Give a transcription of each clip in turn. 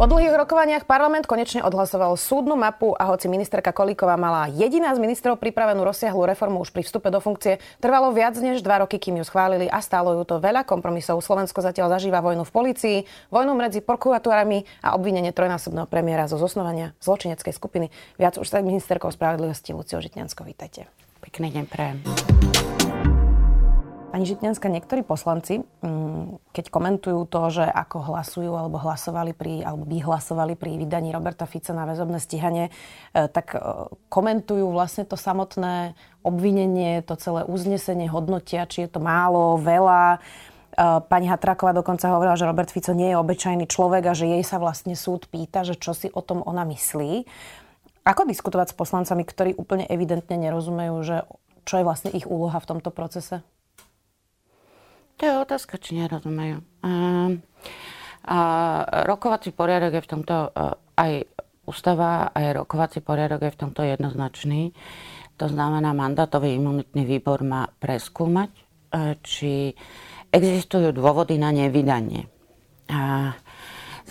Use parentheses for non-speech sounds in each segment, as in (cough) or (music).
Po dlhých rokovaniach parlament konečne odhlasoval súdnu mapu a hoci ministerka Kolíková mala jediná z ministrov pripravenú rozsiahlu reformu už pri vstupe do funkcie, trvalo viac než dva roky, kým ju schválili a stálo ju to veľa kompromisov. Slovensko zatiaľ zažíva vojnu v policii, vojnu medzi prokuratúrami a obvinenie trojnásobného premiéra zo zosnovania zločineckej skupiny. Viac už sa ministerkou spravodlivosti Lucio Žitňansko. Vítajte. Pekný deň prajem. Pani Žitňanská, niektorí poslanci, mm, keď komentujú to, že ako hlasujú alebo hlasovali pri, alebo by hlasovali pri vydaní Roberta Fica na väzobné stíhanie, e, tak e, komentujú vlastne to samotné obvinenie, to celé uznesenie, hodnotia, či je to málo, veľa. E, pani Hatráková dokonca hovorila, že Robert Fico nie je obyčajný človek a že jej sa vlastne súd pýta, že čo si o tom ona myslí. Ako diskutovať s poslancami, ktorí úplne evidentne nerozumejú, že čo je vlastne ich úloha v tomto procese? To je otázka, či nerozumejú. A, a rokovací poriadok je v tomto aj ústava, aj rokovací poriadok je v tomto jednoznačný. To znamená, mandátový imunitný výbor má preskúmať, či existujú dôvody na nevydanie. A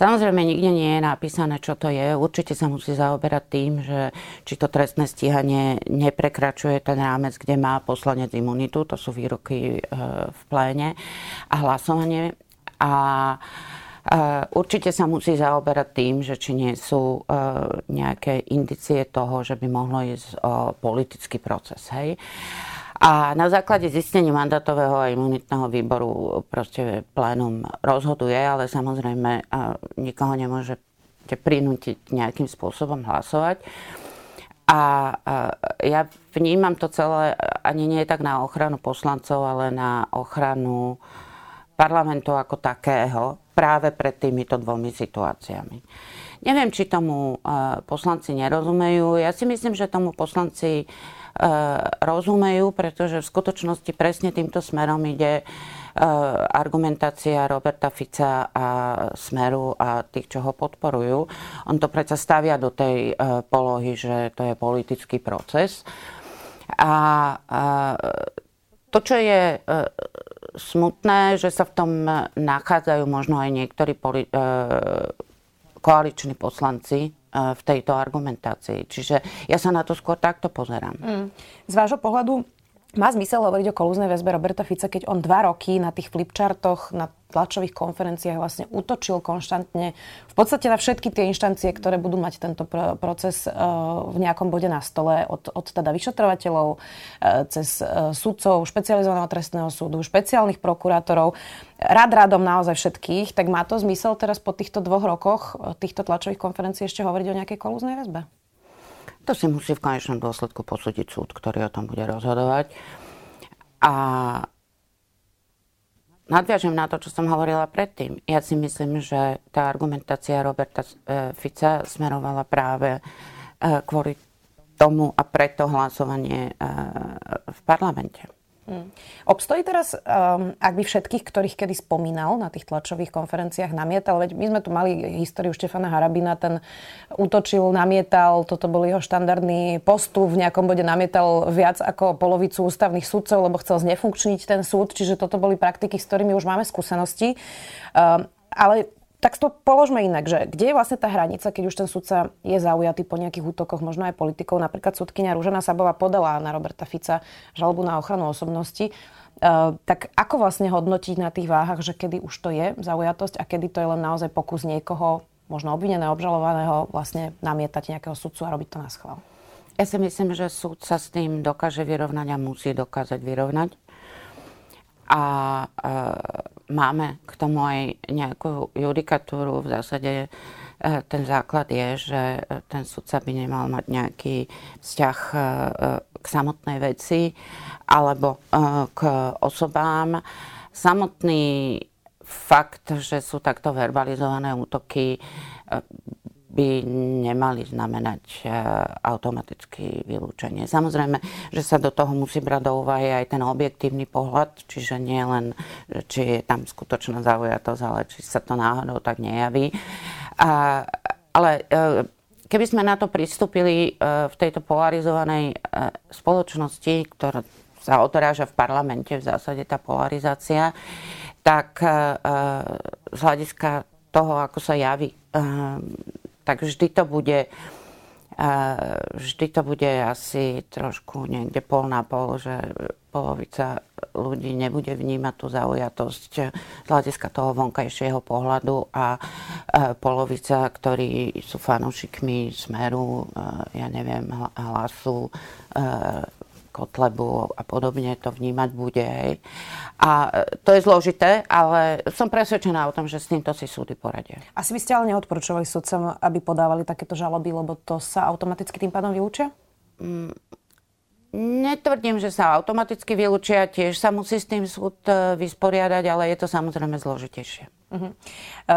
Samozrejme, nikde nie je napísané, čo to je. Určite sa musí zaoberať tým, že či to trestné stíhanie neprekračuje ten rámec, kde má poslanec imunitu, to sú výroky e, v pléne a hlasovanie. A e, určite sa musí zaoberať tým, že či nie sú e, nejaké indicie toho, že by mohlo ísť o politický proces. Hej. A na základe zistenia mandatového a imunitného výboru proste plénum rozhoduje, ale samozrejme nikoho nemôže prinútiť nejakým spôsobom hlasovať. A ja vnímam to celé ani nie tak na ochranu poslancov, ale na ochranu parlamentu ako takého práve pred týmito dvomi situáciami. Neviem, či tomu poslanci nerozumejú. Ja si myslím, že tomu poslanci E, rozumejú, pretože v skutočnosti presne týmto smerom ide e, argumentácia Roberta Fica a Smeru a tých, čo ho podporujú. On to predsa stavia do tej e, polohy, že to je politický proces. A, to, čo je smutné, že sa v tom nachádzajú možno aj niektorí poli- koaliční poslanci, v tejto argumentácii. Čiže ja sa na to skôr takto pozerám. Mm. Z vášho pohľadu má zmysel hovoriť o kolúznej väzbe Roberta Fica, keď on dva roky na tých flipchartoch, na tlačových konferenciách vlastne útočil konštantne v podstate na všetky tie inštancie, ktoré budú mať tento proces e, v nejakom bode na stole, od, od teda vyšetrovateľov, e, cez e, sudcov, špecializovaného trestného súdu, špeciálnych prokurátorov, rad radom naozaj všetkých, tak má to zmysel teraz po týchto dvoch rokoch týchto tlačových konferencií ešte hovoriť o nejakej kolúznej väzbe? To si musí v konečnom dôsledku posúdiť súd, ktorý o tom bude rozhodovať. A nadviažem na to, čo som hovorila predtým. Ja si myslím, že tá argumentácia Roberta e, Fica smerovala práve e, kvôli tomu a preto hlasovanie e, v parlamente. Hmm. Obstojí teraz, um, ak by všetkých, ktorých kedy spomínal na tých tlačových konferenciách, namietal, veď my sme tu mali históriu Štefana Harabina, ten útočil, namietal, toto bol jeho štandardný postup, v nejakom bode namietal viac ako polovicu ústavných súdcov, lebo chcel znefunkčniť ten súd, čiže toto boli praktiky, s ktorými už máme skúsenosti. Um, ale tak to položme inak, že kde je vlastne tá hranica, keď už ten sudca je zaujatý po nejakých útokoch, možno aj politikov. Napríklad sudkynia Rúžena Sabová podala na Roberta Fica žalobu na ochranu osobnosti. Uh, tak ako vlastne hodnotiť na tých váhach, že kedy už to je zaujatosť a kedy to je len naozaj pokus niekoho, možno obvineného, obžalovaného, vlastne namietať nejakého sudcu a robiť to na schvál? Ja si myslím, že súd sa s tým dokáže vyrovnať a musí dokázať vyrovnať. A uh, máme k tomu aj nejakú judikatúru. V zásade e, ten základ je, že ten sudca by nemal mať nejaký vzťah e, k samotnej veci alebo e, k osobám. Samotný fakt, že sú takto verbalizované útoky, by nemali znamenať e, automaticky vylúčenie. Samozrejme, že sa do toho musí brať do úvahy aj ten objektívny pohľad, čiže nie len, či je tam skutočná zaujatosť, ale či sa to náhodou tak nejaví. A, ale e, keby sme na to pristúpili v tejto polarizovanej spoločnosti, ktorá sa odráža v parlamente v zásade tá polarizácia, tak z hľadiska toho, ako sa javí, tak vždy to bude vždy to bude asi trošku niekde pol na pol, že polovica ľudí nebude vnímať tú zaujatosť z hľadiska toho vonkajšieho pohľadu a polovica, ktorí sú fanúšikmi Smeru, ja neviem, hlasu, Kotlebu a podobne to vnímať bude. Hej. A e, to je zložité, ale som presvedčená o tom, že s týmto si súdy poradia. Asi by ste ale neodporúčovali sudcom, aby podávali takéto žaloby, lebo to sa automaticky tým pádom vylúčia? Mm, Netvrdím, že sa automaticky vylúčia, tiež sa musí s tým súd e, vysporiadať, ale je to samozrejme zložitejšie. Uh-huh.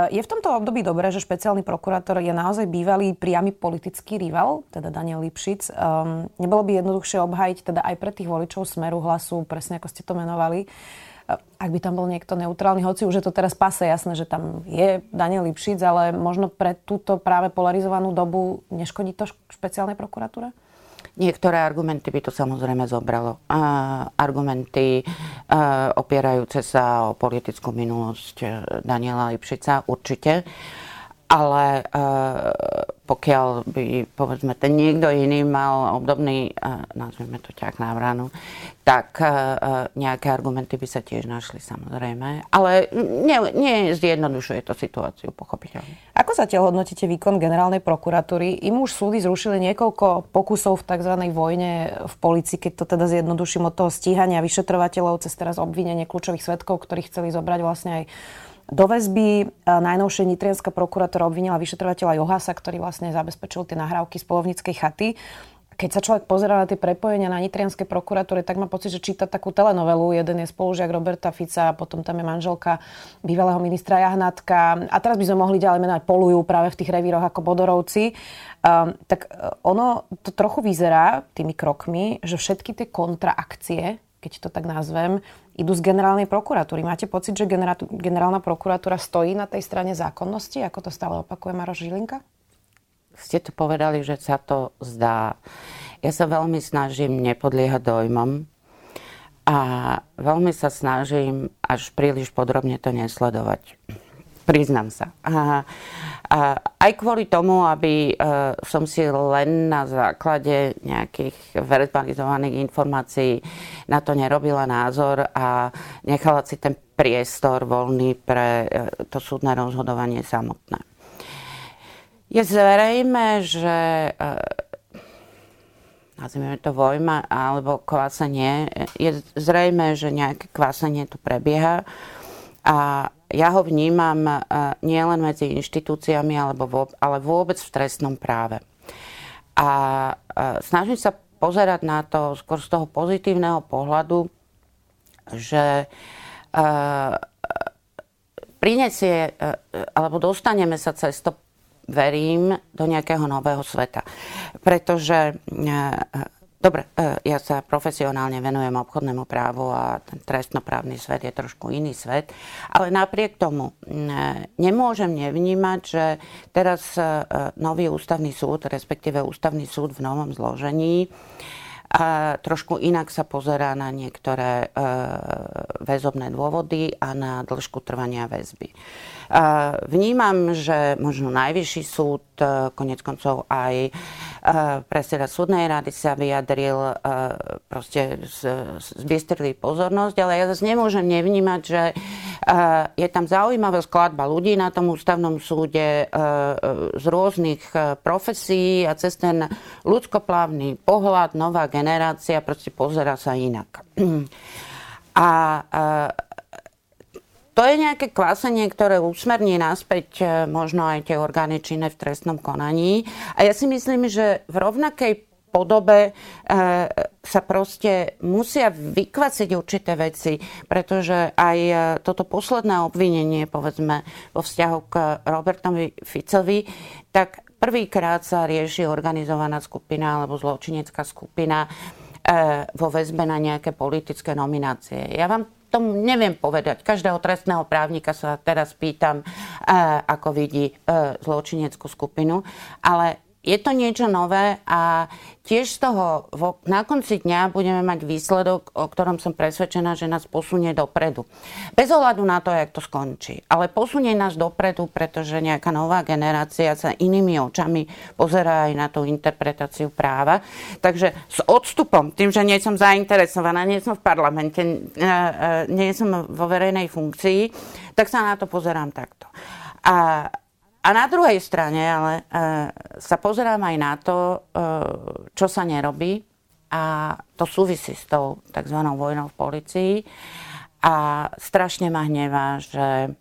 Je v tomto období dobré, že špeciálny prokurátor je naozaj bývalý priamy politický rival, teda Daniel Lipšic. Um, nebolo by jednoduchšie obhajiť teda aj pre tých voličov Smeru hlasu, presne ako ste to menovali, ak by tam bol niekto neutrálny, hoci už je to teraz pase jasné, že tam je Daniel Lipšic, ale možno pre túto práve polarizovanú dobu neškodí to špeciálnej prokuratúre? Niektoré argumenty by to samozrejme zobralo. A argumenty a opierajúce sa o politickú minulosť e, Daniela Lipšica určite ale uh, pokiaľ by, povedzme, ten niekto iný mal obdobný, uh, nazvime to ťah na vranu, tak uh, nejaké argumenty by sa tiež našli, samozrejme. Ale nie, nie zjednodušuje to situáciu, pochopiteľne. Ako zatiaľ hodnotíte výkon generálnej prokuratúry? Im už súdy zrušili niekoľko pokusov v tzv. vojne v policii, keď to teda zjednoduším od toho stíhania vyšetrovateľov cez teraz obvinenie kľúčových svetkov, ktorí chceli zobrať vlastne aj do väzby najnovšie Nitrianská prokurátora obvinila vyšetrovateľa Johasa, ktorý vlastne zabezpečil tie nahrávky z polovníckej chaty. Keď sa človek pozerá na tie prepojenia na Nitrianskej prokuratúre, tak má pocit, že číta takú telenovelu. Jeden je spolužiak Roberta Fica, potom tam je manželka bývalého ministra Jahnatka. A teraz by sme mohli ďalej menovať polujú práve v tých revíroch ako Bodorovci. Um, tak e, ono to trochu vyzerá tými krokmi, že všetky tie kontraakcie, keď to tak nazvem, idú z generálnej prokuratúry. Máte pocit, že generálna prokuratúra stojí na tej strane zákonnosti, ako to stále opakuje Maroš Žilinka? Ste to povedali, že sa to zdá. Ja sa veľmi snažím nepodliehať dojmom a veľmi sa snažím až príliš podrobne to nesledovať. Priznám sa. A, a aj kvôli tomu, aby e, som si len na základe nejakých verbalizovaných informácií na to nerobila názor a nechala si ten priestor voľný pre e, to súdne rozhodovanie samotné. Je zrejme, že e, nazvime to vojma alebo kvásenie, je zrejme, že nejaké kvásenie tu prebieha a ja ho vnímam e, nielen medzi inštitúciami, ale vôbec v trestnom práve. A e, snažím sa pozerať na to skôr z toho pozitívneho pohľadu, že e, prinesie, alebo dostaneme sa cez to, verím, do nejakého nového sveta. Pretože Dobre, e, ja sa profesionálne venujem obchodnému právu a ten trestnoprávny svet je trošku iný svet, ale napriek tomu e, nemôžem nevnímať, že teraz e, nový ústavný súd, respektíve ústavný súd v novom zložení, a trošku inak sa pozerá na niektoré väzobné dôvody a na dĺžku trvania väzby. Vnímam, že možno najvyšší súd, konec koncov aj predseda súdnej rady sa vyjadril, proste zbiestrili pozornosť, ale ja zase nemôžem nevnímať, že je tam zaujímavá skladba ľudí na tom ústavnom súde z rôznych profesí a cez ten ľudskoplávny pohľad nová generácia proste pozera sa inak. (clears throat) A, to je nejaké kvásenie, ktoré usmerní naspäť e, možno aj tie orgány činné v trestnom konaní. A ja si myslím, že v rovnakej podobe e, sa proste musia vykvaciť určité veci, pretože aj e, toto posledné obvinenie, povedzme, vo vzťahu k Robertovi Ficovi, tak prvýkrát sa rieši organizovaná skupina alebo zločinecká skupina vo väzbe na nejaké politické nominácie. Ja vám tomu neviem povedať. Každého trestného právnika sa teraz pýtam, e, ako vidí e, zločineckú skupinu, ale je to niečo nové a tiež z toho na konci dňa budeme mať výsledok, o ktorom som presvedčená, že nás posunie dopredu. Bez ohľadu na to, jak to skončí. Ale posunie nás dopredu, pretože nejaká nová generácia sa inými očami pozerá aj na tú interpretáciu práva. Takže s odstupom, tým, že nie som zainteresovaná, nie som v parlamente, nie som vo verejnej funkcii, tak sa na to pozerám takto. A a na druhej strane ale e, sa pozerám aj na to, e, čo sa nerobí a to súvisí s tou tzv. vojnou v policii. A strašne ma hnevá, že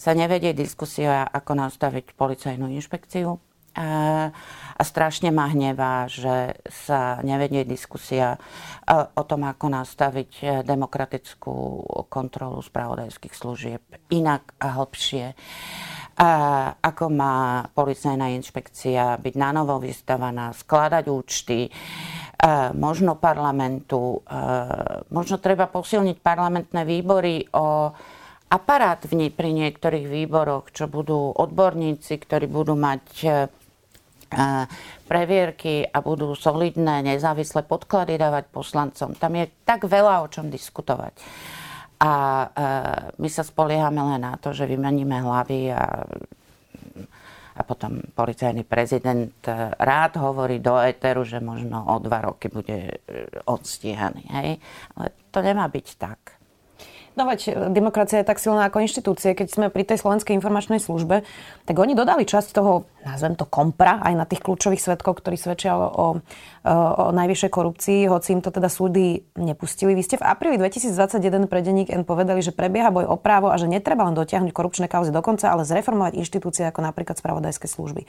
sa nevedie diskusia, ako nastaviť policajnú inšpekciu. E, a strašne ma hnevá, že sa nevedie diskusia e, o tom, ako nastaviť e, demokratickú kontrolu spravodajských služieb inak a hlbšie ako má policajná inšpekcia byť na novo vystavaná, skladať účty, možno parlamentu, možno treba posilniť parlamentné výbory o aparát pri niektorých výboroch, čo budú odborníci, ktorí budú mať e, previerky a budú solidné, nezávislé podklady dávať poslancom. Tam je tak veľa o čom diskutovať a e, my sa spoliehame len na to, že vymeníme hlavy a, a potom policajný prezident e, rád hovorí do éteru, že možno o dva roky bude e, odstíhaný. Hej? Ale to nemá byť tak. No e, demokracia je tak silná ako inštitúcie. Keď sme pri tej Slovenskej informačnej službe, tak oni dodali časť toho, nazvem to kompra, aj na tých kľúčových svetkov, ktorí svedčia o, o, o najvyššej korupcii, hoci im to teda súdy nepustili. Vy ste v apríli 2021 pre denník N povedali, že prebieha boj o právo a že netreba len dotiahnuť korupčné kauzy do konca, ale zreformovať inštitúcie ako napríklad spravodajské služby.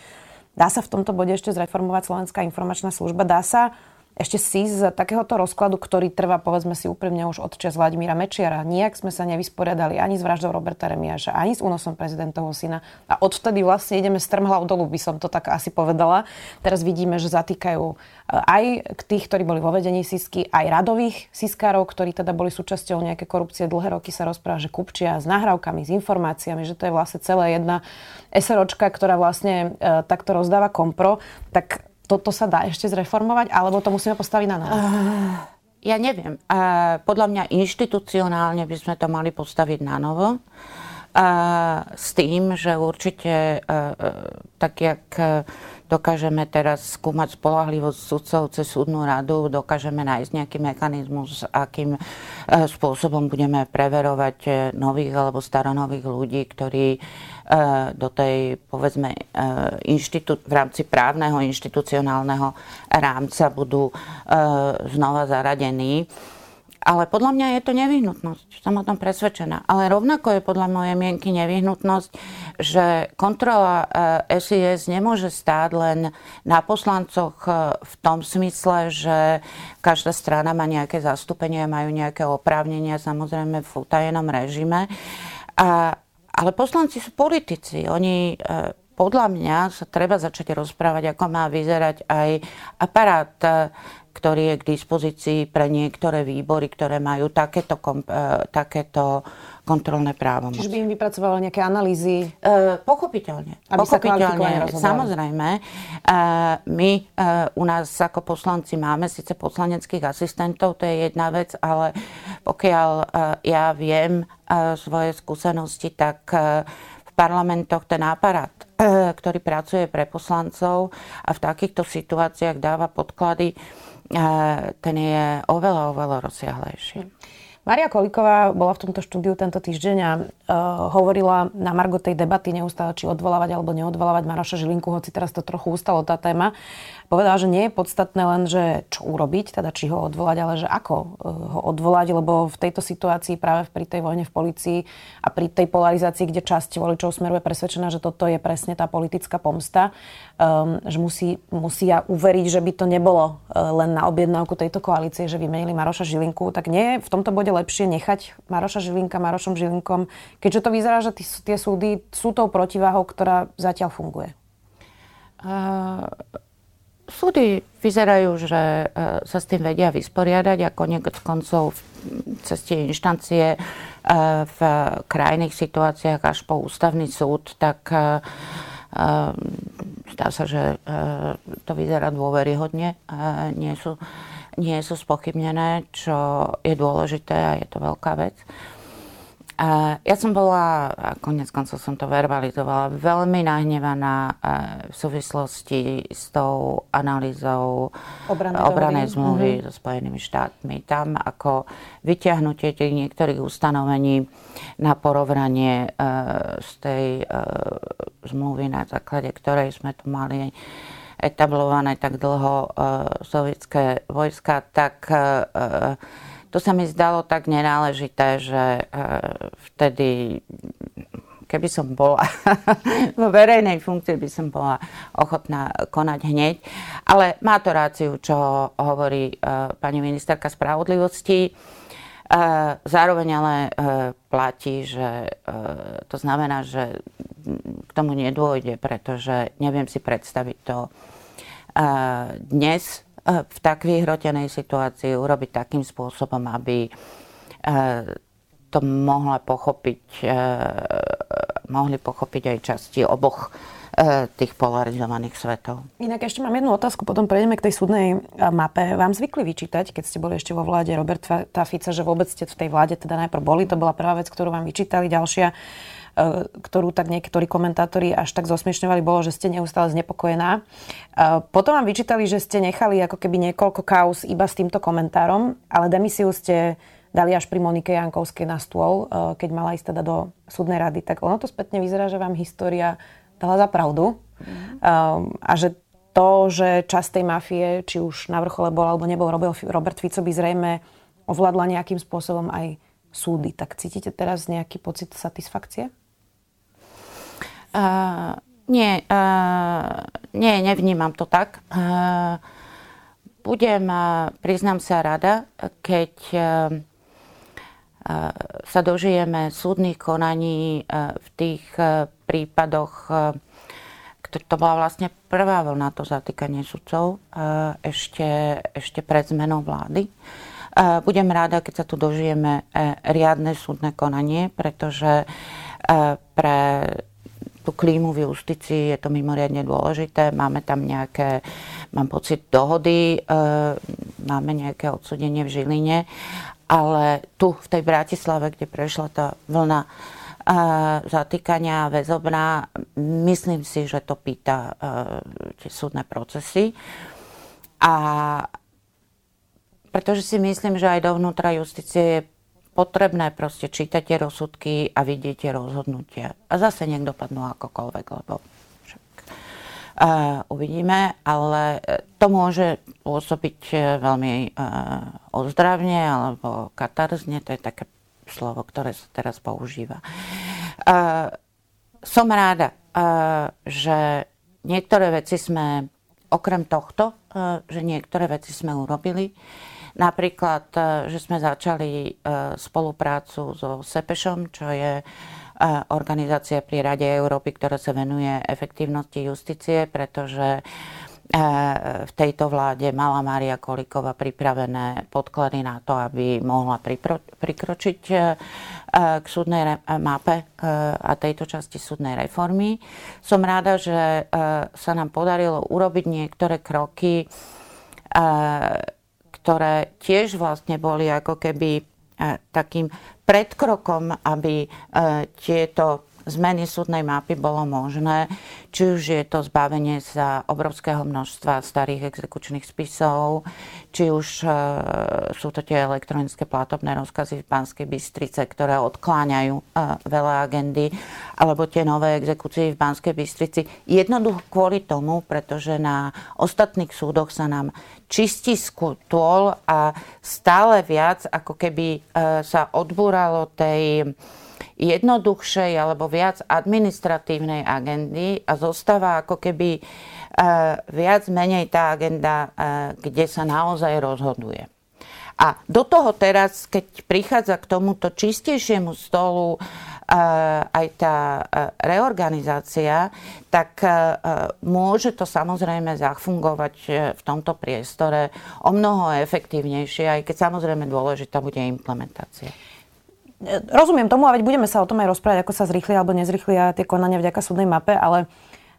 Dá sa v tomto bode ešte zreformovať Slovenská informačná služba? Dá sa ešte si z takéhoto rozkladu, ktorý trvá, povedzme si úprimne, už od čas Vladimíra Mečiara. Nijak sme sa nevysporiadali ani s vraždou Roberta Remiaša, ani s únosom prezidentovho syna. A odvtedy vlastne ideme strmhlav dolu, by som to tak asi povedala. Teraz vidíme, že zatýkajú e, aj tých, ktorí boli vo vedení Sisky, aj radových Siskárov, ktorí teda boli súčasťou nejaké korupcie. Dlhé roky sa rozpráva, že kupčia s nahrávkami, s informáciami, že to je vlastne celá jedna SROčka, ktorá vlastne e, takto rozdáva kompro. Tak toto sa dá ešte zreformovať, alebo to musíme postaviť na novo? Uh, ja neviem. Podľa mňa inštitucionálne by sme to mali postaviť na novo. S tým, že určite, uh, tak jak dokážeme teraz skúmať spolahlivosť sudcov cez súdnu radu, dokážeme nájsť nejaký mechanizmus, akým spôsobom budeme preverovať nových alebo staronových ľudí, ktorí E, do tej, povedzme, e, inštitú, v rámci právneho inštitucionálneho rámca budú e, znova zaradení. Ale podľa mňa je to nevyhnutnosť, som o tom presvedčená. Ale rovnako je podľa mojej mienky nevyhnutnosť, že kontrola SIS nemôže stáť len na poslancoch v tom smysle, že každá strana má nejaké zastúpenie, majú nejaké oprávnenia, samozrejme v utajenom režime. A ale poslanci sú politici. Oni e, podľa mňa sa treba začať rozprávať, ako má vyzerať aj aparát, e, ktorý je k dispozícii pre niektoré výbory, ktoré majú takéto, e, takéto kontrolné právo. Čiže by im vypracovalo nejaké analýzy? E, pochopiteľne. Aby pochopiteľne, sa samozrejme. E, my e, u nás ako poslanci máme síce poslaneckých asistentov, to je jedna vec, ale pokiaľ e, ja viem e, svoje skúsenosti, tak e, v parlamentoch ten aparát, e, ktorý pracuje pre poslancov a v takýchto situáciách dáva podklady, ten je oveľa, oveľa rozsiahlejší. Maria Koliková bola v tomto štúdiu tento týždeň a uh, hovorila na margo tej debaty neustále, či odvolávať alebo neodvolávať Maroša Žilinku, hoci teraz to trochu ustalo tá téma. Povedala, že nie je podstatné len, že čo urobiť, teda či ho odvolať, ale že ako uh, ho odvolať, lebo v tejto situácii práve pri tej vojne v policii a pri tej polarizácii, kde časť voličov smeruje presvedčená, že toto je presne tá politická pomsta, um, že musí, musia uveriť, že by to nebolo uh, len na objednávku tejto koalície, že vymenili Maroša Žilinku, tak nie je v tomto bode lepšie nechať Maroša Žilinka Marošom Žilinkom, keďže to vyzerá, že tie súdy sú tou protiváhou, ktorá zatiaľ funguje? Uh, súdy vyzerajú, že uh, sa s tým vedia vysporiadať a konec koncov cez tie inštancie uh, v krajných situáciách až po ústavný súd, tak uh, zdá sa, že to vyzerá dôveryhodne. Nie sú, nie sú spochybnené, čo je dôležité a je to veľká vec. Ja som bola, a konec koncov som to verbalizovala, veľmi nahnevaná e, v súvislosti s tou analýzou obranej zmluvy mm-hmm. so Spojenými štátmi. Tam ako vyťahnutie tých niektorých ustanovení na porovnanie e, z tej e, zmluvy, na základe ktorej sme tu mali etablované tak dlho sovietské vojska, tak to sa mi zdalo tak nenáležité, že e, vtedy keby som bola (laughs) vo verejnej funkcii, by som bola ochotná konať hneď. Ale má to ráciu, čo hovorí e, pani ministerka spravodlivosti. E, zároveň ale platí, že to znamená, že k tomu nedôjde, pretože neviem si predstaviť to dnes v tak vyhrotenej situácii urobiť takým spôsobom, aby e, to mohla pochopiť, e, mohli pochopiť aj časti oboch e, tých polarizovaných svetov. Inak ešte mám jednu otázku, potom prejdeme k tej súdnej mape. Vám zvykli vyčítať, keď ste boli ešte vo vláde Robert Tafica, že vôbec ste v tej vláde teda najprv boli, to bola prvá vec, ktorú vám vyčítali. Ďalšia, E, ktorú tak niektorí komentátori až tak zosmiešňovali, bolo, že ste neustále znepokojená. E, potom vám vyčítali, že ste nechali ako keby niekoľko kaus iba s týmto komentárom, ale demisiu ste dali až pri Monike Jankovskej na stôl, e, keď mala ísť teda do súdnej rady. Tak ono to spätne vyzerá, že vám história dala za pravdu. Mm. A že to, že časť tej mafie, či už na vrchole bol alebo nebol Robert Fico, by zrejme ovládla nejakým spôsobom aj súdy. Tak cítite teraz nejaký pocit satisfakcie? Nie, uh, nie, nevnímam to tak. Uh, budem, uh, priznám sa, rada, keď uh, sa dožijeme súdnych konaní uh, v tých uh, prípadoch, uh, to bola vlastne prvá vlna to zatýkanie sudcov uh, ešte, ešte pred zmenou vlády. Uh, budem rada, keď sa tu dožijeme uh, riadne súdne konanie, pretože pre tú klímu v justícii je to mimoriadne dôležité. Máme tam nejaké, mám pocit, dohody, e, máme nejaké odsudenie v Žiline, ale tu v tej Bratislave, kde prešla tá vlna e, zatýkania väzobná, myslím si, že to pýta e, tie súdne procesy. A pretože si myslím, že aj dovnútra justície je potrebné proste čítať rozsudky a vidieť tie rozhodnutia. A zase nech dopadnú akokoľvek, lebo však uh, uvidíme, ale e, to môže pôsobiť e, veľmi uh, ozdravne alebo katarzne, to je také slovo, ktoré sa teraz používa. Uh, som ráda, uh, že niektoré veci sme, okrem tohto, uh, že niektoré veci sme urobili, Napríklad, e, že sme začali e, spoluprácu so SEPEŠom, čo je e, organizácia pri Rade Európy, ktorá sa venuje efektívnosti justície, pretože v tejto vláde mala Mária Kolíková pripravené podklady na to, aby mohla prikročiť k súdnej mape a tejto časti súdnej reformy. Som ráda, že sa nám podarilo urobiť niektoré kroky ktoré tiež vlastne boli ako keby e, takým predkrokom, aby e, tieto zmeny súdnej mapy bolo možné, či už je to zbavenie sa obrovského množstva starých exekučných spisov, či už e, sú to tie elektronické platobné rozkazy v Banskej Bystrice, ktoré odkláňajú e, veľa agendy, alebo tie nové exekúcie v Banskej Bystrici. Jednoducho kvôli tomu, pretože na ostatných súdoch sa nám čistí skutôl a stále viac ako keby e, sa odbúralo tej jednoduchšej alebo viac administratívnej agendy a zostáva ako keby e, viac menej tá agenda, e, kde sa naozaj rozhoduje. A do toho teraz, keď prichádza k tomuto čistejšiemu stolu e, aj tá reorganizácia, tak môže to samozrejme zafungovať v tomto priestore o mnoho efektívnejšie, aj keď samozrejme dôležitá bude implementácia. Rozumiem tomu a veď budeme sa o tom aj rozprávať, ako sa zrýchlia alebo nezrýchlia tie konania vďaka súdnej mape, ale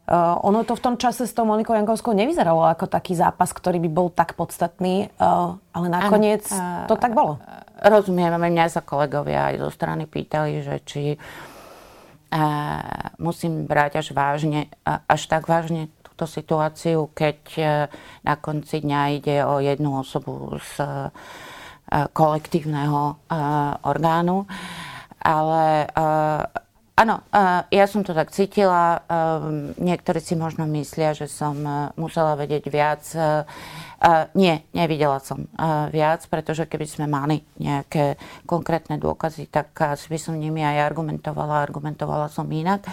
Uh, ono to v tom čase s tou Monikou Jankovskou nevyzeralo ako taký zápas, ktorý by bol tak podstatný, uh, ale nakoniec ano, uh, to tak bolo. Rozumiem, mňa sa kolegovia aj zo strany pýtali, že či uh, musím brať až vážne, uh, až tak vážne túto situáciu, keď uh, na konci dňa ide o jednu osobu z uh, kolektívneho orgánu. Ale Áno, ja som to tak cítila. Niektorí si možno myslia, že som musela vedieť viac. Nie, nevidela som viac, pretože keby sme mali nejaké konkrétne dôkazy, tak asi by som nimi aj argumentovala. Argumentovala som inak.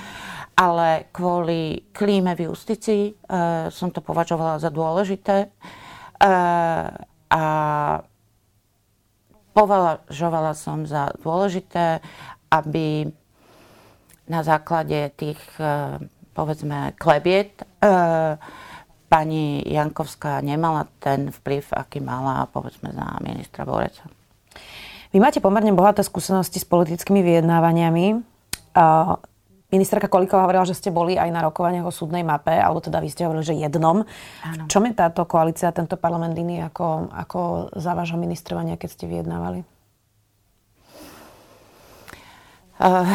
Ale kvôli klíme v justícii som to považovala za dôležité. A považovala som za dôležité, aby na základe tých, e, povedzme, klebiet e, pani Jankovská nemala ten vplyv, aký mala, povedzme, za ministra Boreca. Vy máte pomerne bohaté skúsenosti s politickými vyjednávaniami. Ministerka Kolíková hovorila, že ste boli aj na rokovaniach o súdnej mape, alebo teda vy ste hovorili, že jednom. Áno. V čom je táto koalícia, tento parlament iný ako, ako za vášho ministrovania, keď ste vyjednávali? Uh,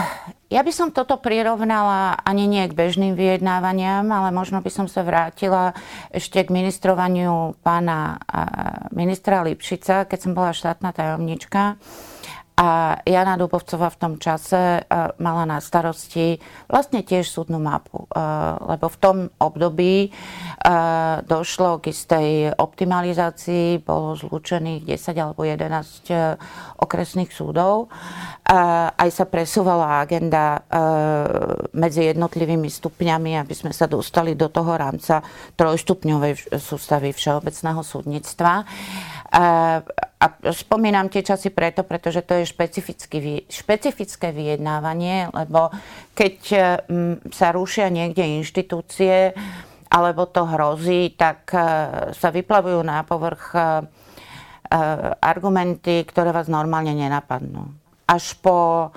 ja by som toto prirovnala ani nie k bežným vyjednávaniam, ale možno by som sa vrátila ešte k ministrovaniu pána uh, ministra Lipšica, keď som bola štátna tajomnička. A Jana Dubovcová v tom čase uh, mala na starosti vlastne tiež súdnu mapu, uh, lebo v tom období uh, došlo k istej optimalizácii, bolo zlúčených 10 alebo 11 okresných súdov. Aj sa presúvala agenda medzi jednotlivými stupňami, aby sme sa dostali do toho rámca trojstupňovej sústavy všeobecného súdnictva. A spomínam tie časy preto, pretože to je špecifické vyjednávanie, lebo keď mm, sa rušia niekde inštitúcie, alebo to hrozí, tak e, sa vyplavujú na povrch e, e, argumenty, ktoré vás normálne nenapadnú. Až po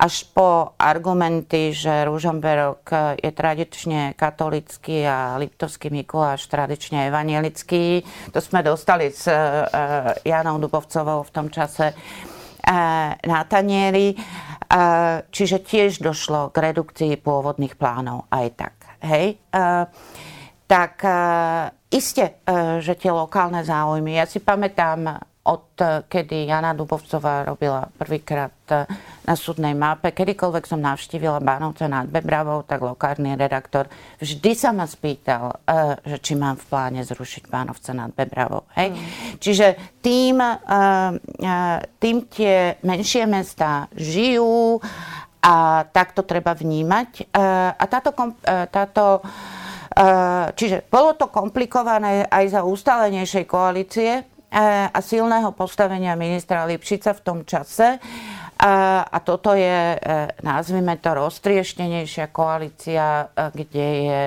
až po argumenty, že Ružomberok je tradične katolický a Liptovský Mikuláš tradične evanielický. To sme dostali s uh, Janou Dubovcovou v tom čase uh, na tanieri. Uh, čiže tiež došlo k redukcii pôvodných plánov aj tak. Hej? Tak iste, že tie lokálne záujmy, ja si pamätám od kedy Jana Dubovcová robila prvýkrát e, na súdnej mape. Kedykoľvek som navštívila Bánovce nad Bebravou, tak lokárny redaktor vždy sa ma spýtal, e, že či mám v pláne zrušiť Bánovce nad Bebravou. Hej? Mm. Čiže tým, tým tie menšie mesta žijú a tak to treba vnímať. A táto, táto Čiže bolo to komplikované aj za ústalenejšej koalície, a silného postavenia ministra Lipšica v tom čase. A, a toto je, e, nazvime to, roztrieštenejšia koalícia, e, kde je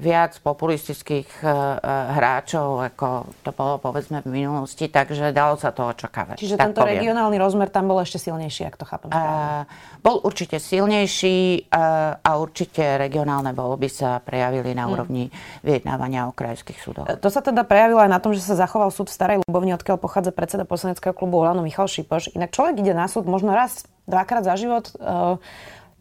viac populistických uh, hráčov, ako to bolo povedzme v minulosti, takže dalo sa to očakávať. Čiže tento poviem. regionálny rozmer tam bol ešte silnejší, ak to chápem Uh, bol určite silnejší uh, a určite regionálne voľby sa prejavili na hmm. úrovni vyjednávania o krajských súdoch. To sa teda prejavilo aj na tom, že sa zachoval súd v Starej Ľubovni, odkiaľ pochádza predseda poslaneckého klubu Olano Michal Šipoš. Inak človek ide na súd možno raz, dvakrát za život. Uh,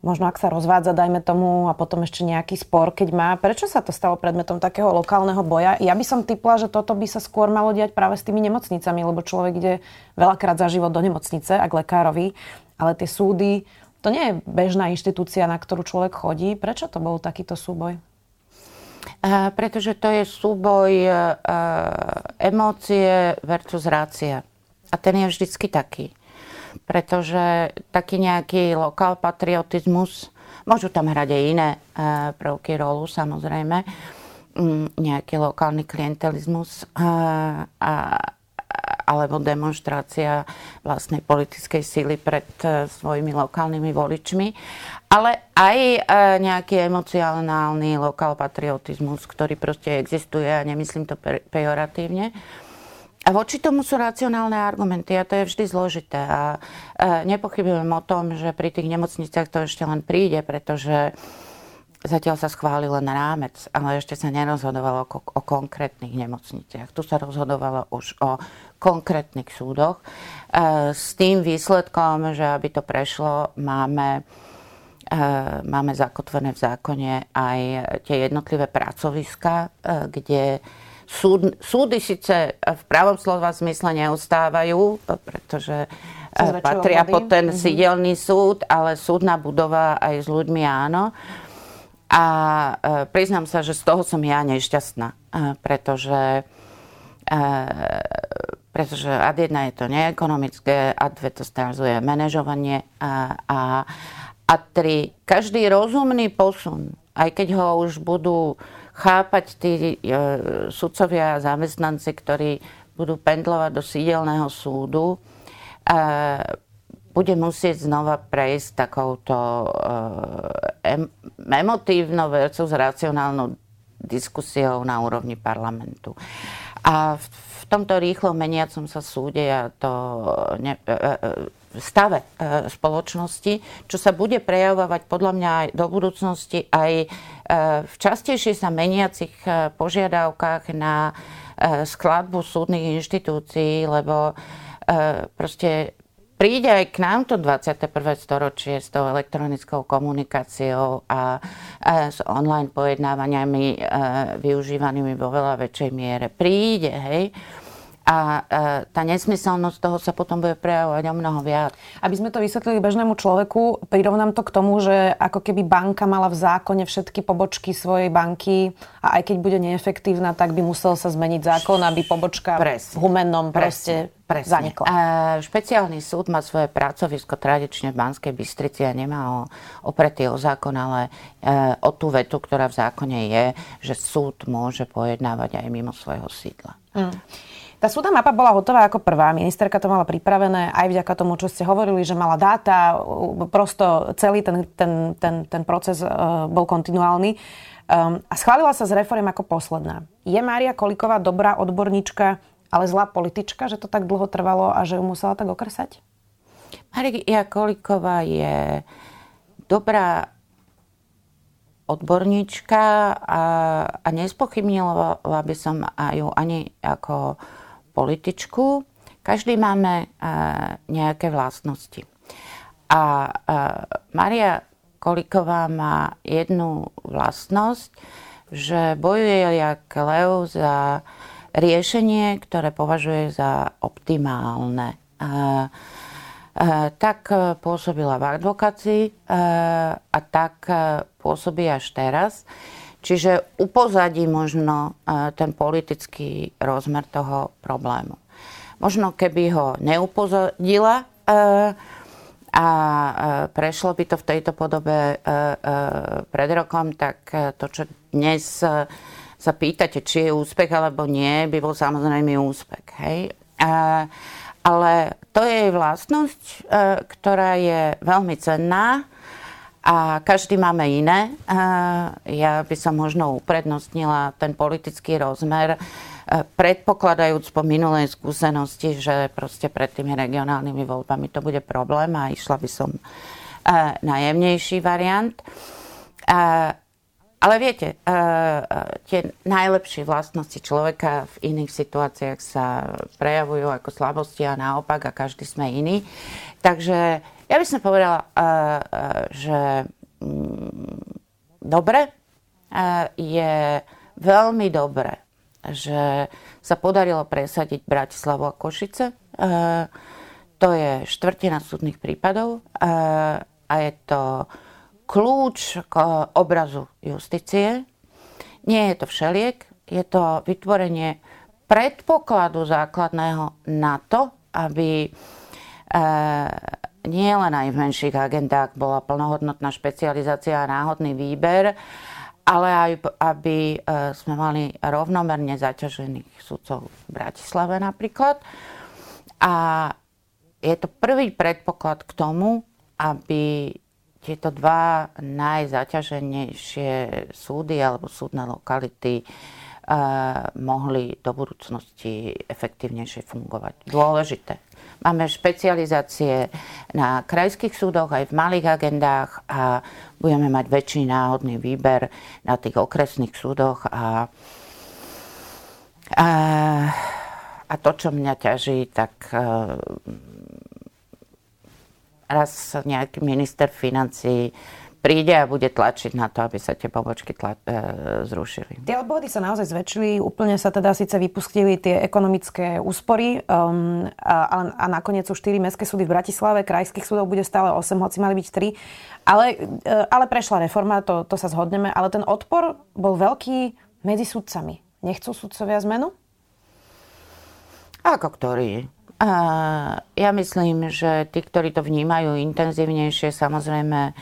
možno ak sa rozvádza, dajme tomu, a potom ešte nejaký spor, keď má. Prečo sa to stalo predmetom takého lokálneho boja? Ja by som typla, že toto by sa skôr malo diať práve s tými nemocnicami, lebo človek ide veľakrát za život do nemocnice a k lekárovi, ale tie súdy, to nie je bežná inštitúcia, na ktorú človek chodí. Prečo to bol takýto súboj? Uh, pretože to je súboj uh, emócie versus rácia. A ten je vždycky taký pretože taký nejaký lokál patriotizmus, môžu tam hrať aj iné e, prvky rolu samozrejme, mm, nejaký lokálny klientelizmus e, a, alebo demonstrácia vlastnej politickej síly pred e, svojimi lokálnymi voličmi, ale aj nejaký emocionálny lokál patriotizmus, ktorý proste existuje a nemyslím to pejoratívne. A voči tomu sú racionálne argumenty a to je vždy zložité. A nepochybujem o tom, že pri tých nemocniciach to ešte len príde, pretože Zatiaľ sa schválil len rámec, ale ešte sa nerozhodovalo o, o konkrétnych nemocniciach. Tu sa rozhodovalo už o konkrétnych súdoch. E, s tým výsledkom, že aby to prešlo, máme, e, máme zakotvené v zákone aj tie jednotlivé pracoviska, e, kde súd, súdy síce v pravom slova zmysle neustávajú, pretože patria pod ten mm-hmm. sídelný súd, ale súdna budova aj s ľuďmi áno. A e, priznám sa, že z toho som ja nešťastná, e, pretože, pretože ad jedna je to neekonomické, ad dve to strazuje manažovanie a, a ad tri každý rozumný posun, aj keď ho už budú chápať tí e, sudcovia a zamestnanci, ktorí budú pendlovať do sídelného súdu, e, bude musieť znova prejsť takouto uh, emotívnou versus racionálnou diskusiou na úrovni parlamentu. A v, tomto rýchlo meniacom sa súde a to ne, stave uh, spoločnosti, čo sa bude prejavovať podľa mňa aj do budúcnosti aj uh, v častejšie sa meniacich uh, požiadavkách na skladbu súdnych inštitúcií, lebo proste príde aj k nám to 21. storočie s tou elektronickou komunikáciou a, s online pojednávaniami e, využívanými vo veľa väčšej miere. Príde, hej. A e, tá nesmyselnosť toho sa potom bude prejavovať o mnoho viac. Aby sme to vysvetlili bežnému človeku, prirovnám to k tomu, že ako keby banka mala v zákone všetky pobočky svojej banky a aj keď bude neefektívna, tak by musel sa zmeniť zákon, aby pobočka Presne. v humennom proste Presne. zanikla. A špeciálny súd má svoje pracovisko tradične v Banskej Bystrici a nemá o, opretý o zákon, ale e, o tú vetu, ktorá v zákone je, že súd môže pojednávať aj mimo svojho sídla. Mm. Tá súdna mapa bola hotová ako prvá. Ministerka to mala pripravené aj vďaka tomu, čo ste hovorili, že mala dáta. Prosto celý ten, ten, ten, ten proces uh, bol kontinuálny. Um, a schválila sa z reform ako posledná. Je Mária Koliková dobrá odborníčka, ale zlá politička, že to tak dlho trvalo a že ju musela tak okresať? Mária Koliková je dobrá odborníčka a, a nespochybnila by som ju ani ako političku. Každý máme nejaké vlastnosti. A Maria Koliková má jednu vlastnosť, že bojuje jak lev za riešenie, ktoré považuje za optimálne. Tak pôsobila v advokácii a tak pôsobí až teraz. Čiže upozadí možno e, ten politický rozmer toho problému. Možno keby ho neupozadila e, a e, prešlo by to v tejto podobe pred rokom, tak to, čo dnes sa pýtate, či je úspech alebo nie, by bol samozrejme úspech. Hej? Ale to je jej vlastnosť, ktorá je veľmi cenná a každý máme iné. Ja by som možno uprednostnila ten politický rozmer, e, predpokladajúc po minulej skúsenosti, že proste pred tými regionálnymi voľbami to bude problém a išla by som e, na jemnejší variant. E, ale viete, tie najlepšie vlastnosti človeka v iných situáciách sa prejavujú ako slabosti a naopak a každý sme iný. Takže ja by som povedala, uh, uh, že um, dobre, uh, je veľmi dobre, že sa podarilo presadiť Bratislavu a Košice. To je štvrtina súdnych prípadov a je to kľúč k obrazu justície. Nie je to všeliek, je to vytvorenie predpokladu základného na to, aby nie len aj v menších agendách bola plnohodnotná špecializácia a náhodný výber, ale aj aby e, sme mali rovnomerne zaťažených sudcov v Bratislave napríklad. A je to prvý predpoklad k tomu, aby tieto dva najzaťaženejšie súdy alebo súdne lokality mohli do budúcnosti efektívnejšie fungovať. Dôležité. Máme špecializácie na krajských súdoch aj v malých agendách a budeme mať väčší náhodný výber na tých okresných súdoch a, a, a to, čo mňa ťaží, tak raz nejaký minister financí príde a bude tlačiť na to, aby sa tie pobočky tla- e, zrušili. Tie obvody sa naozaj zväčšili, úplne sa teda síce vypustili tie ekonomické úspory um, a, a nakoniec sú 4 mestské súdy v Bratislave, krajských súdov bude stále 8, hoci mali byť 3. Ale, e, ale prešla reforma, to, to sa zhodneme, ale ten odpor bol veľký medzi sudcami. Nechcú sudcovia zmenu? Ako ktorí? ja myslím, že tí, ktorí to vnímajú intenzívnejšie, samozrejme,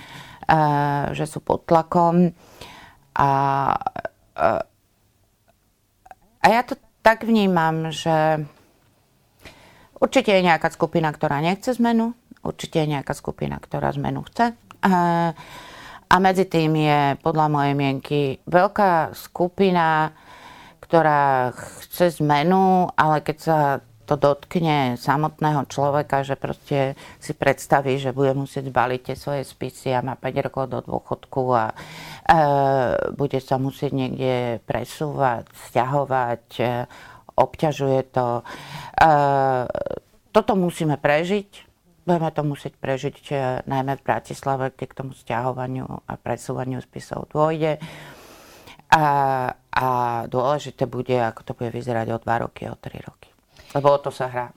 že sú pod tlakom. A, a ja to tak vnímam, že určite je nejaká skupina, ktorá nechce zmenu, určite je nejaká skupina, ktorá zmenu chce. A medzi tým je podľa mojej mienky veľká skupina, ktorá chce zmenu, ale keď sa to dotkne samotného človeka, že proste si predstaví, že bude musieť zbaliť tie svoje spisy a má 5 rokov do dôchodku a e, bude sa musieť niekde presúvať, stiahovať, e, obťažuje to. E, toto musíme prežiť. Budeme to musieť prežiť e, najmä v Bratislave, kde k tomu stiahovaniu a presúvaniu spisov dôjde. A, a dôležité bude, ako to bude vyzerať o 2 roky, o 3 roky. Lebo o to sa hrá.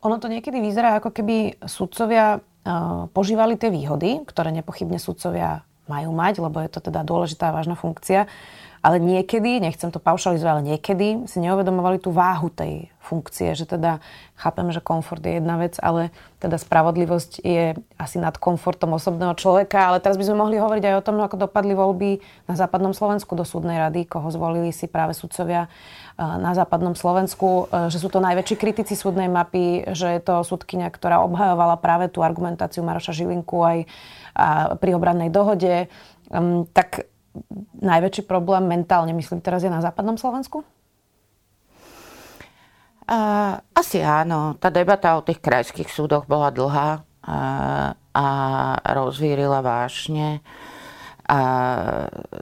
Ono to niekedy vyzerá, ako keby sudcovia uh, požívali tie výhody, ktoré nepochybne sudcovia majú mať, lebo je to teda dôležitá vážna funkcia. Ale niekedy, nechcem to paušalizovať, ale niekedy si neuvedomovali tú váhu tej funkcie, že teda chápem, že komfort je jedna vec, ale teda spravodlivosť je asi nad komfortom osobného človeka. Ale teraz by sme mohli hovoriť aj o tom, ako dopadli voľby na západnom Slovensku do súdnej rady, koho zvolili si práve sudcovia na západnom Slovensku, e, že sú to najväčší kritici súdnej mapy, že je to súdkynia, ktorá obhajovala práve tú argumentáciu Maroša Žilinku aj pri obrannej dohode. Tak najväčší problém mentálne, myslím, teraz je na západnom Slovensku? Uh, asi áno. Tá debata o tých krajských súdoch bola dlhá uh, a rozvírila vášne. A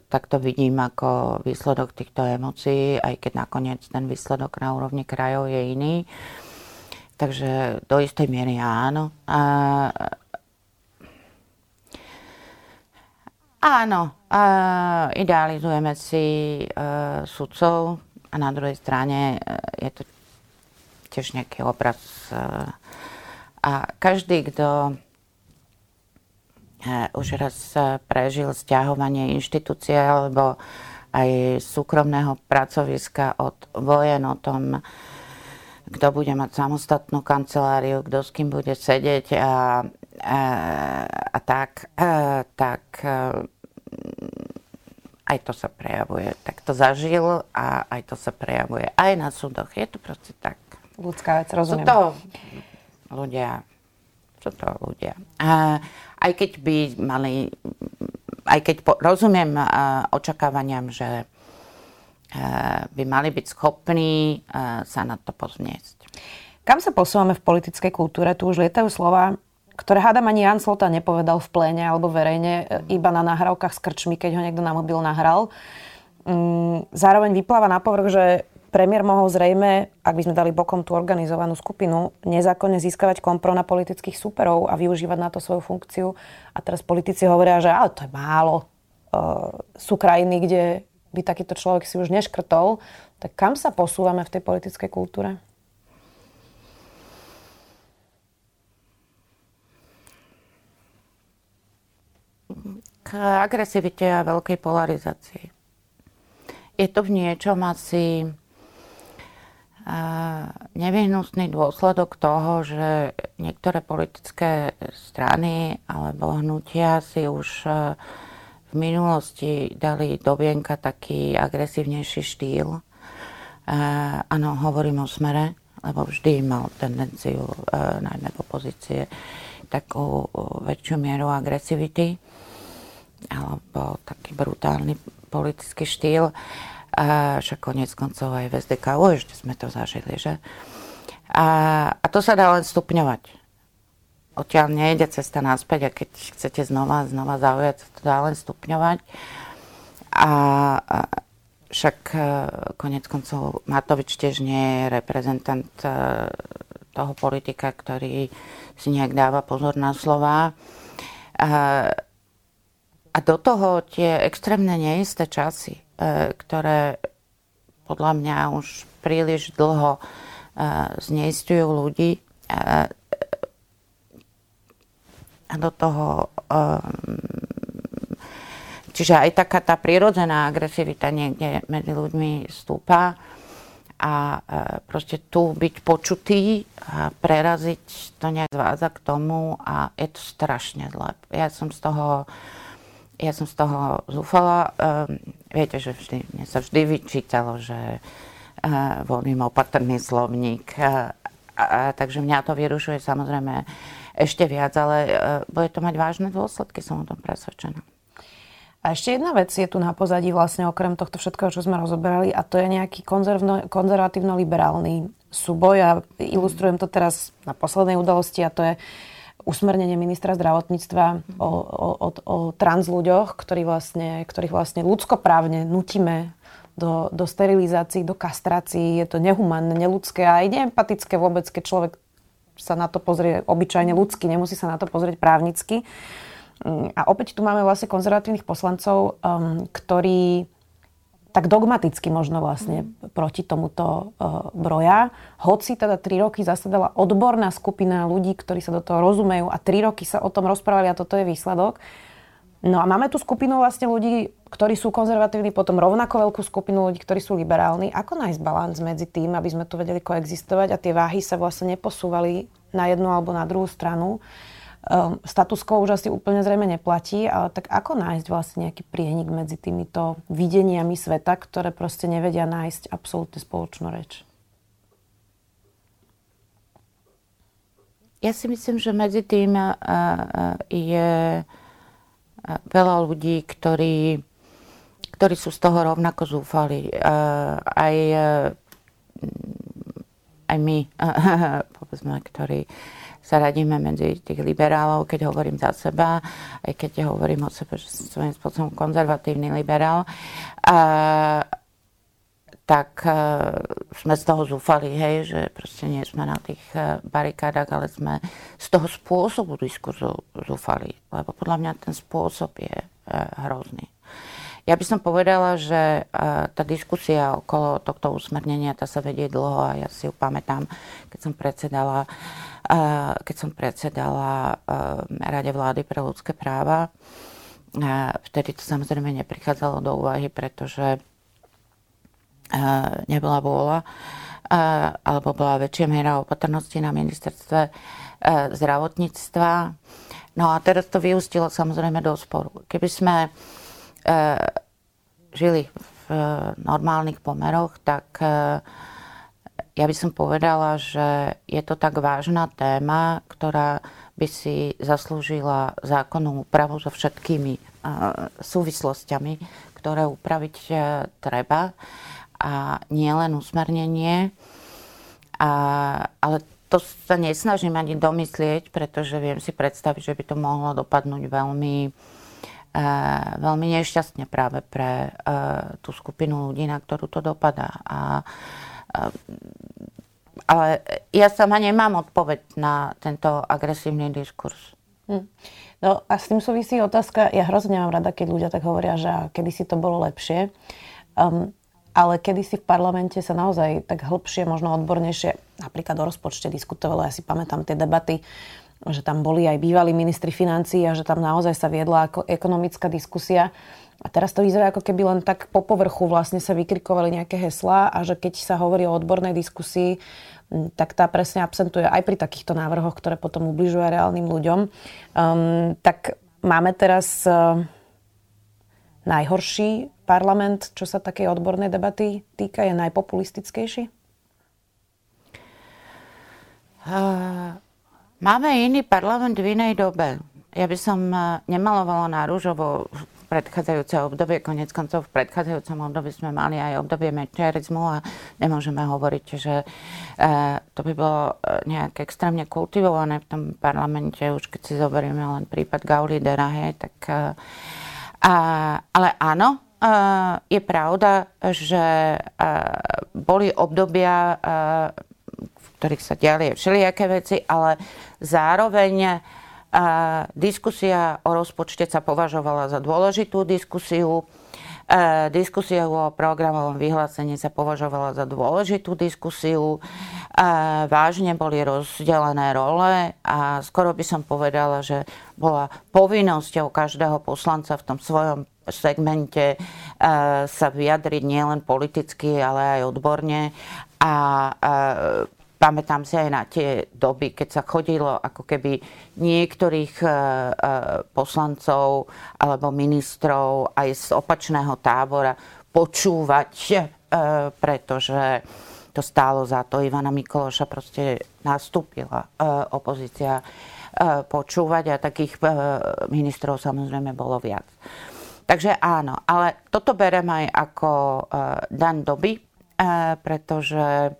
tak to vidím ako výsledok týchto emócií, aj keď nakoniec ten výsledok na úrovni krajov je iný. Takže do istej miery áno. Áno, uh, idealizujeme si uh, sudcov a na druhej strane uh, je to tiež nejaký obraz. Uh, a každý, kto už raz prežil stiahovanie inštitúcie alebo aj súkromného pracoviska od vojen o tom, kto bude mať samostatnú kanceláriu, kto s kým bude sedieť a a tak, tak aj to sa prejavuje. Tak to zažil a aj to sa prejavuje aj na súdoch. Je to proste tak. Ľudská vec, rozumiem. Sú to ľudia, sú to ľudia. A aj keď by mali, aj keď po, rozumiem očakávaniam, že by mali byť schopní sa na to pozniesť. Kam sa posúvame v politickej kultúre? Tu už lietajú slova ktoré hádam ani Jan Slota nepovedal v pléne alebo verejne, e, iba na nahrávkach s krčmi, keď ho niekto na mobil nahral. Mm, zároveň vypláva na povrch, že premiér mohol zrejme, ak by sme dali bokom tú organizovanú skupinu, nezákonne získavať kompro na politických superov a využívať na to svoju funkciu. A teraz politici hovoria, že ale to je málo. Uh, sú krajiny, kde by takýto človek si už neškrtol. Tak kam sa posúvame v tej politickej kultúre? K agresivite a veľkej polarizácii. Je to v niečom asi nevyhnutný dôsledok toho, že niektoré politické strany alebo hnutia si už v minulosti dali do vienka taký agresívnejší štýl. Áno, hovorím o smere, lebo vždy mal tendenciu, najmä v opozície, takú väčšiu mieru agresivity alebo taký brutálny politický štýl. A však konec koncov aj v SDK, ešte sme to zažili, že? A, a to sa dá len stupňovať. Odtiaľ nejde cesta naspäť a keď chcete znova, znova zaujať, to dá len stupňovať. A, a však e, konec koncov Matovič tiež nie je reprezentant e, toho politika, ktorý si nejak dáva pozor na slova. A, a do toho tie extrémne neisté časy, e, ktoré podľa mňa už príliš dlho zneistujú ľudí, a do toho Čiže aj taká tá prirodzená agresivita niekde medzi ľuďmi stúpa a e, proste tu byť počutý a preraziť to nejak zváza k tomu a je to strašne zle. Ja som z toho ja som z toho zúfala. Um, viete, že vždy, mne sa vždy vyčítalo, že uh, volím opatrný slovník. Uh, a, takže mňa to vyrušuje samozrejme ešte viac, ale uh, bude to mať vážne dôsledky, som o tom presvedčená. A ešte jedna vec je tu na pozadí vlastne okrem tohto všetkého, čo sme rozoberali a to je nejaký konzervatívno-liberálny súboj a ilustrujem to teraz na poslednej udalosti a to je usmernenie ministra zdravotníctva o, o, o, o trans ľuďoch, ktorí vlastne, ktorých vlastne ľudskoprávne nutíme do, do sterilizácií, do kastrácií. Je to nehumánne, neludské a aj neempatické vôbec, keď človek sa na to pozrie obyčajne ľudsky, nemusí sa na to pozrieť právnicky. Mm, a opäť tu máme vlastne konzervatívnych poslancov, um, ktorí tak dogmaticky možno vlastne mm. proti tomuto uh, broja. Hoci teda tri roky zasadala odborná skupina ľudí, ktorí sa do toho rozumejú a tri roky sa o tom rozprávali a toto je výsledok. No a máme tu skupinu vlastne ľudí, ktorí sú konzervatívni, potom rovnako veľkú skupinu ľudí, ktorí sú liberálni. Ako nájsť balans medzi tým, aby sme tu vedeli koexistovať a tie váhy sa vlastne neposúvali na jednu alebo na druhú stranu? um, status quo už asi úplne zrejme neplatí, ale tak ako nájsť vlastne nejaký prienik medzi týmito videniami sveta, ktoré proste nevedia nájsť absolútne spoločnú reč? Ja si myslím, že medzi tým uh, uh, je uh, veľa ľudí, ktorí, ktorí sú z toho rovnako zúfali. Aj, aj my, (laughs) povedzme, ktorí sa radíme medzi tých liberálov, keď hovorím za seba, aj keď hovorím o sebe, že som svojím spôsobom konzervatívny liberál. A, tak uh, sme z toho zúfali, hej, že proste nie sme na tých uh, barikádach, ale sme z toho spôsobu diskurzu zúfali, lebo podľa mňa ten spôsob je uh, hrozný. Ja by som povedala, že tá diskusia okolo tohto usmernenia, tá sa vedie dlho a ja si ju pamätám, keď som predsedala keď som predsedala Rade vlády pre ľudské práva. Vtedy to samozrejme neprichádzalo do úvahy, pretože nebola vôľa alebo bola väčšia miera opatrnosti na ministerstve zdravotníctva. No a teraz to vyústilo samozrejme do sporu. Keby sme žili v normálnych pomeroch, tak ja by som povedala, že je to tak vážna téma, ktorá by si zaslúžila zákonnú úpravu so všetkými uh, súvislostiami, ktoré upraviť uh, treba. A nie len usmernenie. A, ale to sa nesnažím ani domyslieť, pretože viem si predstaviť, že by to mohlo dopadnúť veľmi, uh, veľmi nešťastne práve pre uh, tú skupinu ľudí, na ktorú to dopadá. A ale ja sama nemám odpoveď na tento agresívny diskurs. Hm. No a s tým súvisí otázka, ja hrozne mám rada, keď ľudia tak hovoria, že kedy si to bolo lepšie. Um, ale kedy si v parlamente sa naozaj tak hĺbšie, možno odbornejšie, napríklad o rozpočte diskutovalo, ja si pamätám tie debaty, že tam boli aj bývalí ministri financií a že tam naozaj sa viedla ako ekonomická diskusia. A teraz to vyzerá ako keby len tak po povrchu vlastne sa vykrikovali nejaké heslá a že keď sa hovorí o odbornej diskusii, tak tá presne absentuje aj pri takýchto návrhoch, ktoré potom ubližujú reálnym ľuďom. Um, tak máme teraz uh, najhorší parlament, čo sa takej odbornej debaty týka, je najpopulistickejší? Uh, máme iný parlament v inej dobe. Ja by som uh, nemalovala na rúžovo predchádzajúce obdobie. Konec koncov v predchádzajúcom období sme mali aj obdobie mečiarizmu a nemôžeme hovoriť, že to by bolo nejak extrémne kultivované v tom parlamente, už keď si zoberieme len prípad Gaulidera, hej, tak... A, ale áno, je pravda, že boli obdobia, v ktorých sa diali všelijaké veci, ale zároveň a diskusia o rozpočte sa považovala za dôležitú diskusiu. E, diskusia o programovom vyhlásení sa považovala za dôležitú diskusiu. E, vážne boli rozdelené role a skoro by som povedala, že bola povinnosťou každého poslanca v tom svojom segmente e, sa vyjadriť nielen politicky, ale aj odborne. A Pamätám si aj na tie doby, keď sa chodilo ako keby niektorých e, e, poslancov alebo ministrov aj z opačného tábora počúvať, e, pretože to stálo za to. Ivana Mikološa proste nastúpila opozícia počúvať a takých ministrov samozrejme bolo viac. Takže áno, ale toto berem aj ako dan doby, pretože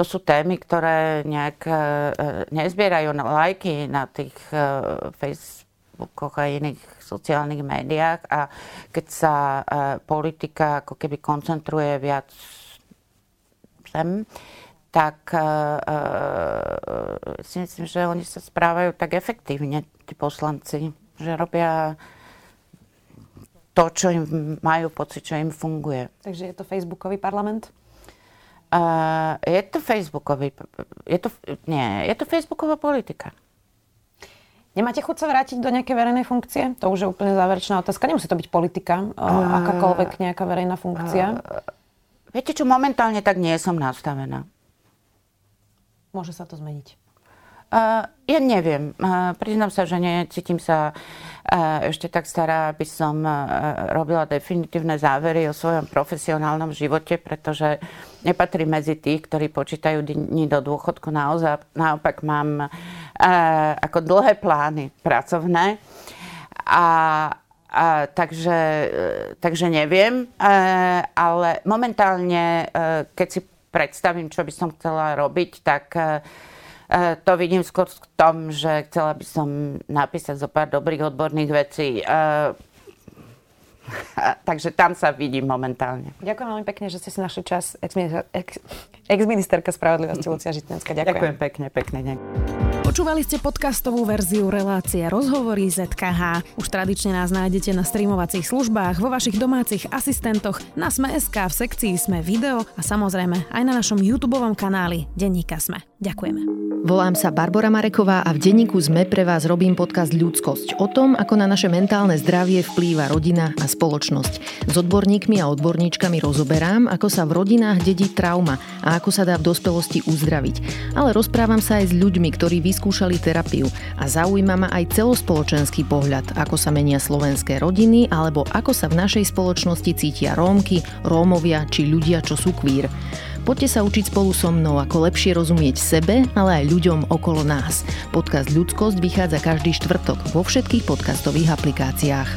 to sú témy, ktoré nejak e, nezbierajú lajky na tých e, Facebookoch a iných sociálnych médiách a keď sa e, politika ako keby koncentruje viac sem, tak si myslím, že oni sa správajú tak efektívne, tí poslanci, že robia to, čo im majú pocit, čo im funguje. Takže je to Facebookový parlament? Uh, je to Facebookový, je to, nie, je to Facebooková politika. Nemáte chuť sa vrátiť do nejakej verejnej funkcie? To už je úplne záverečná otázka. Nemusí to byť politika, uh, akákoľvek nejaká verejná funkcia. Uh, viete čo, momentálne tak nie som nastavená. Môže sa to zmeniť. Ja neviem. Priznám sa, že necítim sa ešte tak stará, aby som robila definitívne závery o svojom profesionálnom živote, pretože nepatrí medzi tých, ktorí počítajú dni do dôchodku. Naozaj, naopak mám ako dlhé plány pracovné. A, a, takže, takže neviem, ale momentálne, keď si predstavím, čo by som chcela robiť, tak to vidím skôr v tom, že chcela by som napísať zo pár dobrých odborných vecí. Takže tam sa vidím momentálne. Ďakujem veľmi pekne, že ste si našli čas. Ex-ministerka spravodlivosti Lucia Žitnenská. Ďakujem. Ďakujem pekne, pekne. deň. Počúvali ste podcastovú verziu relácie Rozhovory ZKH. Už tradične nás nájdete na streamovacích službách, vo vašich domácich asistentoch, na Sme.sk, v sekcii Sme video a samozrejme aj na našom YouTube kanáli Denníka Sme. Ďakujeme. Volám sa Barbara Mareková a v denníku ZME pre vás robím podcast Ľudskosť o tom, ako na naše mentálne zdravie vplýva rodina a spoločnosť. S odborníkmi a odborníčkami rozoberám, ako sa v rodinách dedí trauma a ako sa dá v dospelosti uzdraviť. Ale rozprávam sa aj s ľuďmi, ktorí vyskúšali terapiu a zaujíma ma aj celospoločenský pohľad, ako sa menia slovenské rodiny alebo ako sa v našej spoločnosti cítia Rómky, Rómovia či ľudia, čo sú kvír. Poďte sa učiť spolu so mnou, ako lepšie rozumieť sebe, ale aj ľuďom okolo nás. Podcast Ľudskosť vychádza každý štvrtok vo všetkých podcastových aplikáciách.